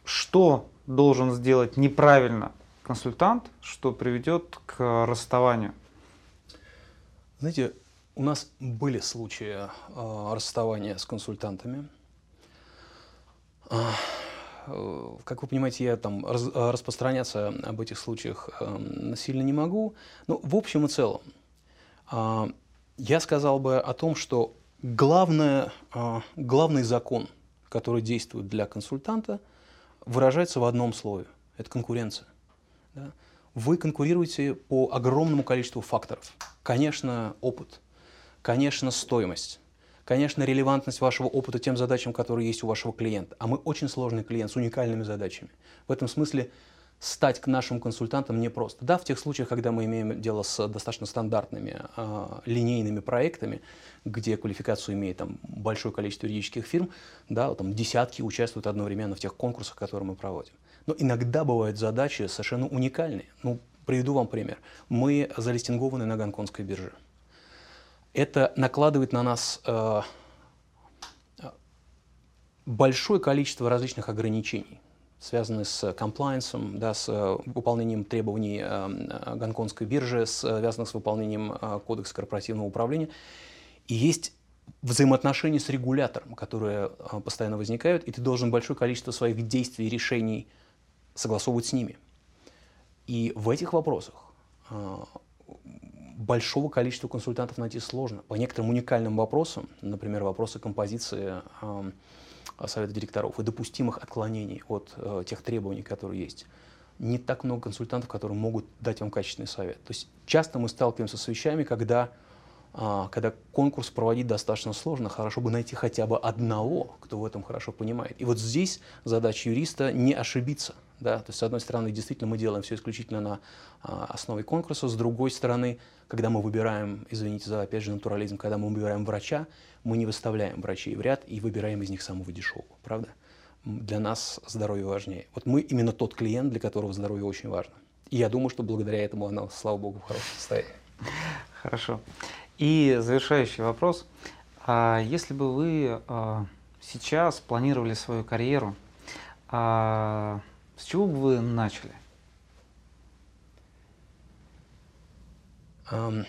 что должен сделать неправильно консультант, что приведет к расставанию? Знаете, у нас были случаи э, расставания с консультантами. Э, Как вы понимаете, я там раз- э, распространяться об этих случаях э, сильно не могу. Но в общем и целом, а, я сказал бы о том, что главное, а, главный закон, который действует для консультанта, выражается в одном слове. Это конкуренция. да. Вы конкурируете по огромному количеству факторов. Конечно, опыт, конечно, стоимость, конечно, релевантность вашего опыта тем задачам, которые есть у вашего клиента. А мы очень сложный клиент с уникальными задачами. В этом смысле стать к нашим консультантам непросто. Да, в тех случаях, когда мы имеем дело с достаточно стандартными а, линейными проектами, где квалификацию имеет там, большое количество юридических фирм, да, там десятки участвуют одновременно в тех конкурсах, которые мы проводим. Но иногда бывают задачи совершенно уникальные. Ну, приведу вам пример. Мы залистингованы на гонконгской бирже. Это накладывает на нас э, большое количество различных ограничений, связанных с комплайенсом, да, с э, выполнением требований э, гонконгской биржи, связанных с выполнением кодекса корпоративного управления. И есть взаимоотношения с регулятором, которые постоянно возникают, и ты должен большое количество своих действий и решений согласовывать с ними. И в этих вопросах большого количества консультантов найти сложно. По некоторым уникальным вопросам, например, вопросы композиции э, совета директоров и допустимых отклонений от э, тех требований, которые есть, не так много консультантов, которые могут дать вам качественный совет. То есть часто мы сталкиваемся с вещами, когда, а, когда конкурс проводить достаточно сложно, хорошо бы найти хотя бы одного, кто в этом хорошо понимает. И вот здесь задача юриста не ошибиться. Да? То есть, с одной стороны, действительно мы делаем все исключительно на а, основе конкурса, с другой стороны, когда мы выбираем, извините за опять же натурализм, когда мы выбираем врача, мы не выставляем врачей в ряд и выбираем из них самого дешевого, правда? Для нас здоровье важнее. Вот мы именно тот клиент, для которого здоровье очень важно. И я думаю, что благодаря этому оно, слава богу, в хорошем состоянии. Хорошо. И завершающий вопрос. А если бы вы а, сейчас планировали свою карьеру, а, с чего бы вы начали? Ам,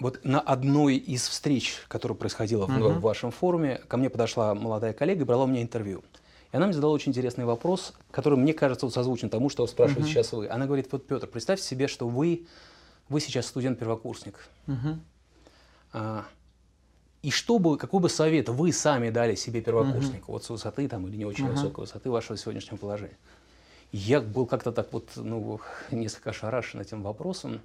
Вот на одной из встреч, которая происходила в, Мгм. в вашем форуме, ко мне подошла молодая коллега и брала у меня интервью. И она мне задала очень интересный вопрос, который, мне кажется, вот созвучен тому, что спрашиваете Мгм. сейчас вы. Она говорит, вот, Петр, представьте себе, что вы, вы сейчас студент-первокурсник. Мгм. А, и что бы, какой бы совет вы сами дали себе первокурснику, вот с высоты там, или не очень Мгм. высокой высоты вашего сегодняшнего положения? Я был как-то так вот, ну, несколько ошарашен этим вопросом.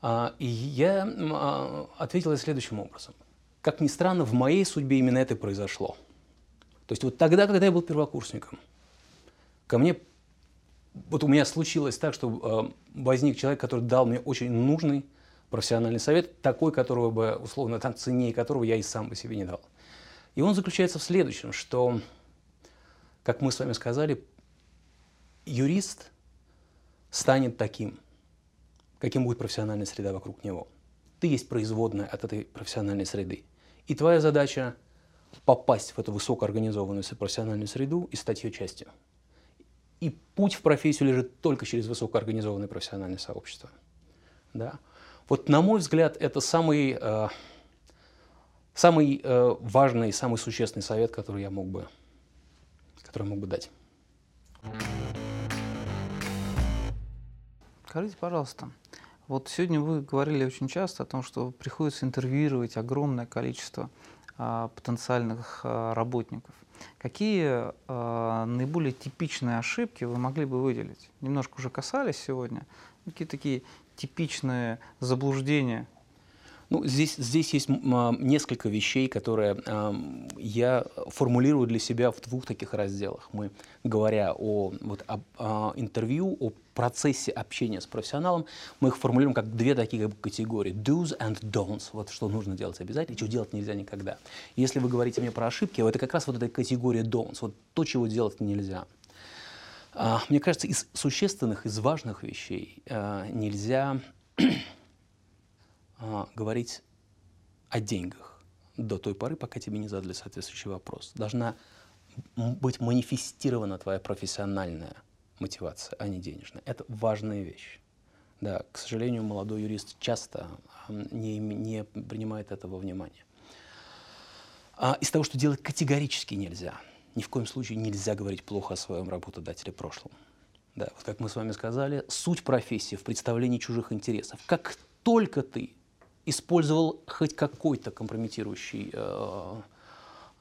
А, и я а, ответил следующим образом. Как ни странно, в моей судьбе именно это произошло. То есть вот тогда, когда я был первокурсником, ко мне, вот у меня случилось так, что э, возник человек, который дал мне очень нужный, профессиональный совет, такой, которого бы, условно, там, цене которого я и сам бы себе не дал. И он заключается в следующем, что, как мы с вами сказали, юрист станет таким, каким будет профессиональная среда вокруг него. Ты есть производная от этой профессиональной среды. И твоя задача попасть в эту высокоорганизованную профессиональную среду и стать ее частью. И путь в профессию лежит только через высокоорганизованное профессиональное сообщество. Да? Вот, на мой взгляд, это самый, э, самый э, важный, самый существенный совет, который я мог бы, который я мог бы дать. Скажите, пожалуйста, вот сегодня вы говорили очень часто о том, что приходится интервьюировать огромное количество а, потенциальных а, работников. Какие а, наиболее типичные ошибки вы могли бы выделить? Немножко уже касались сегодня. Какие такие типичные заблуждения ну, здесь, здесь есть несколько вещей, которые э, я формулирую для себя в двух таких разделах. Мы, говоря о, вот, об, о интервью, о процессе общения с профессионалом, мы их формулируем как две такие категории. Do's and don'ts. Вот что нужно делать обязательно, что делать нельзя никогда. Если вы говорите мне про ошибки, это как раз вот эта категория don'ts. Вот то, чего делать нельзя. А, мне кажется, из существенных, из важных вещей а, нельзя а, говорить о деньгах до той поры, пока тебе не задали соответствующий вопрос. Должна быть манифестирована твоя профессиональная мотивация, а не денежная. Это важная вещь. Да, к сожалению, молодой юрист часто не, не принимает этого внимания. А из того, что делать категорически нельзя. Ни в коем случае нельзя говорить плохо о своем работодателе прошлом. Да, вот как мы с вами сказали, суть профессии в представлении чужих интересов. Как только ты использовал хоть какой-то компрометирующий, э,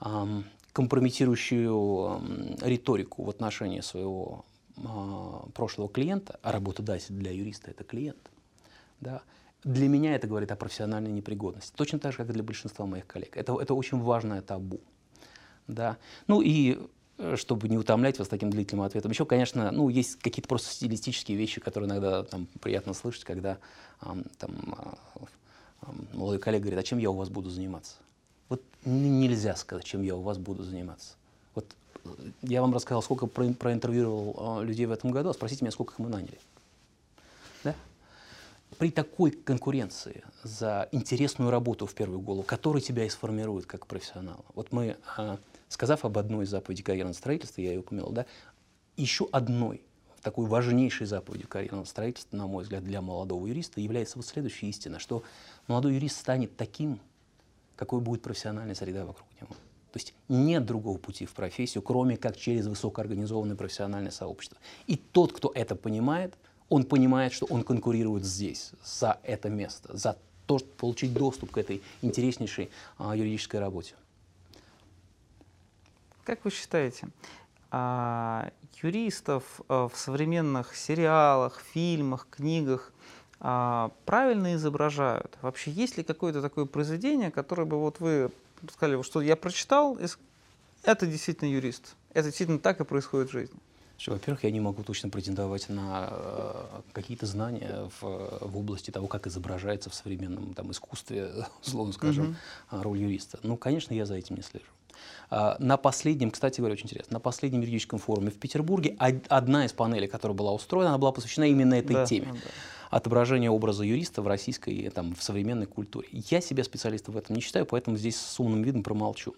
э, компрометирующую риторику в отношении своего э, прошлого клиента, а работодатель для юриста это клиент, да, для меня это говорит о профессиональной непригодности. Точно так же, как и для большинства моих коллег. Это, это очень важное табу. Да. Ну и э, чтобы не утомлять вас таким длительным ответом. Еще, конечно, ну, есть какие-то просто стилистические вещи, которые иногда там, приятно слышать, когда там, молодой коллега говорит, а чем я у вас буду заниматься? Вот нельзя сказать, чем я у вас буду заниматься. Вот э, я вам рассказал, сколько про, проинтервьюировал э, людей в этом году, а спросите меня, сколько их мы наняли. Да? При такой конкуренции за интересную работу в первую голову, которая тебя и сформирует как профессионала. Вот мы, э, сказав об одной из карьерного строительства, я ее упомянул, да, еще одной такой важнейшей заповедью карьерного строительства, на мой взгляд, для молодого юриста является вот следующая истина, что молодой юрист станет таким, какой будет профессиональная среда вокруг него. То есть нет другого пути в профессию, кроме как через высокоорганизованное профессиональное сообщество. И тот, кто это понимает, он понимает, что он конкурирует здесь, за это место, за то, чтобы получить доступ к этой интереснейшей а, юридической работе. Как вы считаете, юристов а, в современных сериалах, фильмах, книгах а, правильно изображают? Вообще есть ли какое-то такое произведение, которое бы вот вы сказали, что я прочитал, это действительно юрист, это действительно так и происходит в жизни? Во-первых, я не могу точно претендовать на э, какие-то знания в, в области того, как изображается в современном там, искусстве, условно скажем, mm-hmm. роль юриста. Ну, конечно, я за этим не слежу. А, на последнем, кстати говоря, очень интересно, на последнем юридическом форуме в Петербурге одна из панелей, которая была устроена, она была посвящена именно этой да, теме. Да. Отображение образа юриста в российской, там, в современной культуре. Я себя специалистом в этом не считаю, поэтому здесь с умным видом промолчу.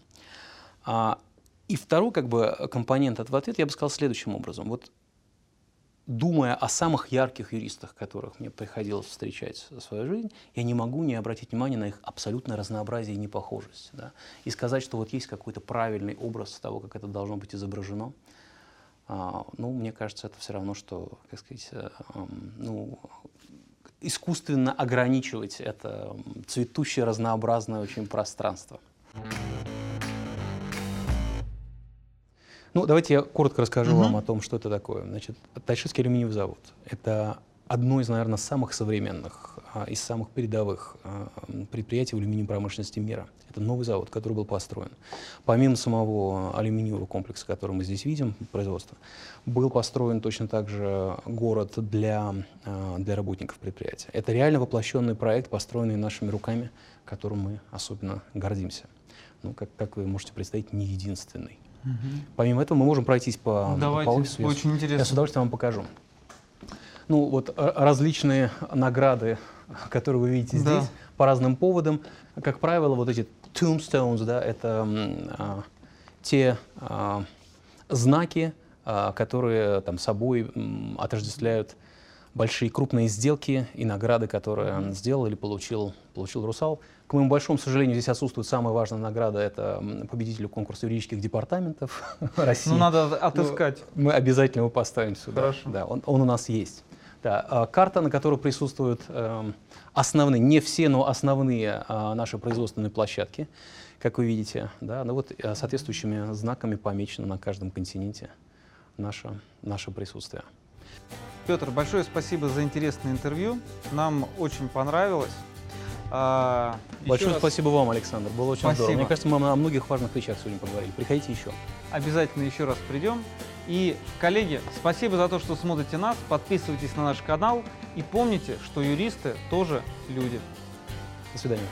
А, и второй как бы, компонент этого ответа я бы сказал следующим образом. Вот думая о самых ярких юристах, которых мне приходилось встречать в свою жизнь, я не могу не обратить внимание на их абсолютное разнообразие и непохожесть. Да? И сказать, что вот есть какой-то правильный образ того, как это должно быть изображено, а, ну, мне кажется, это все равно, что, как сказать, а, ну, искусственно ограничивать это цветущее, разнообразное очень пространство. Ну, давайте я коротко расскажу угу. вам о том, что это такое. Значит, Тайшетский алюминиевый завод – это одно из, наверное, самых современных а, из самых передовых а, предприятий в алюминиевой промышленности мира. Это новый завод, который был построен. Помимо самого алюминиевого комплекса, который мы здесь видим, производства, был построен точно так же город для, а, для работников предприятия. Это реально воплощенный проект, построенный нашими руками, которым мы особенно гордимся. Ну, как, как вы можете представить, не единственный. Угу. Помимо этого мы можем пройтись по, Давайте, по офису. Очень я, интересно. Я с удовольствием вам покажу. Ну, вот различные награды, которые вы видите здесь, да. по разным поводам. Как правило, вот эти tombstones, да, это а, те а, знаки, а, которые там собой м, отождествляют большие крупные сделки и награды, которые он сделал или получил, получил «Русал». К моему большому сожалению, здесь отсутствует самая важная награда – это победителю конкурса юридических департаментов России. Ну, надо отыскать. Ну, мы обязательно его поставим сюда. Хорошо. Да, он, он у нас есть. Да, а, карта, на которой присутствуют эм, основные, не все, но основные а, наши производственные площадки, как вы видите, да, ну вот э, соответствующими знаками помечено на каждом континенте наше, наше присутствие. Петр, большое спасибо за интересное интервью. Нам очень понравилось. А, Большое раз... спасибо вам, Александр. Было очень спасибо. здорово. Мне кажется, мы о многих важных вещах сегодня поговорили. Приходите еще. Обязательно еще раз придем. И, коллеги, спасибо за то, что смотрите нас. Подписывайтесь на наш канал. И помните, что юристы тоже люди. До свидания.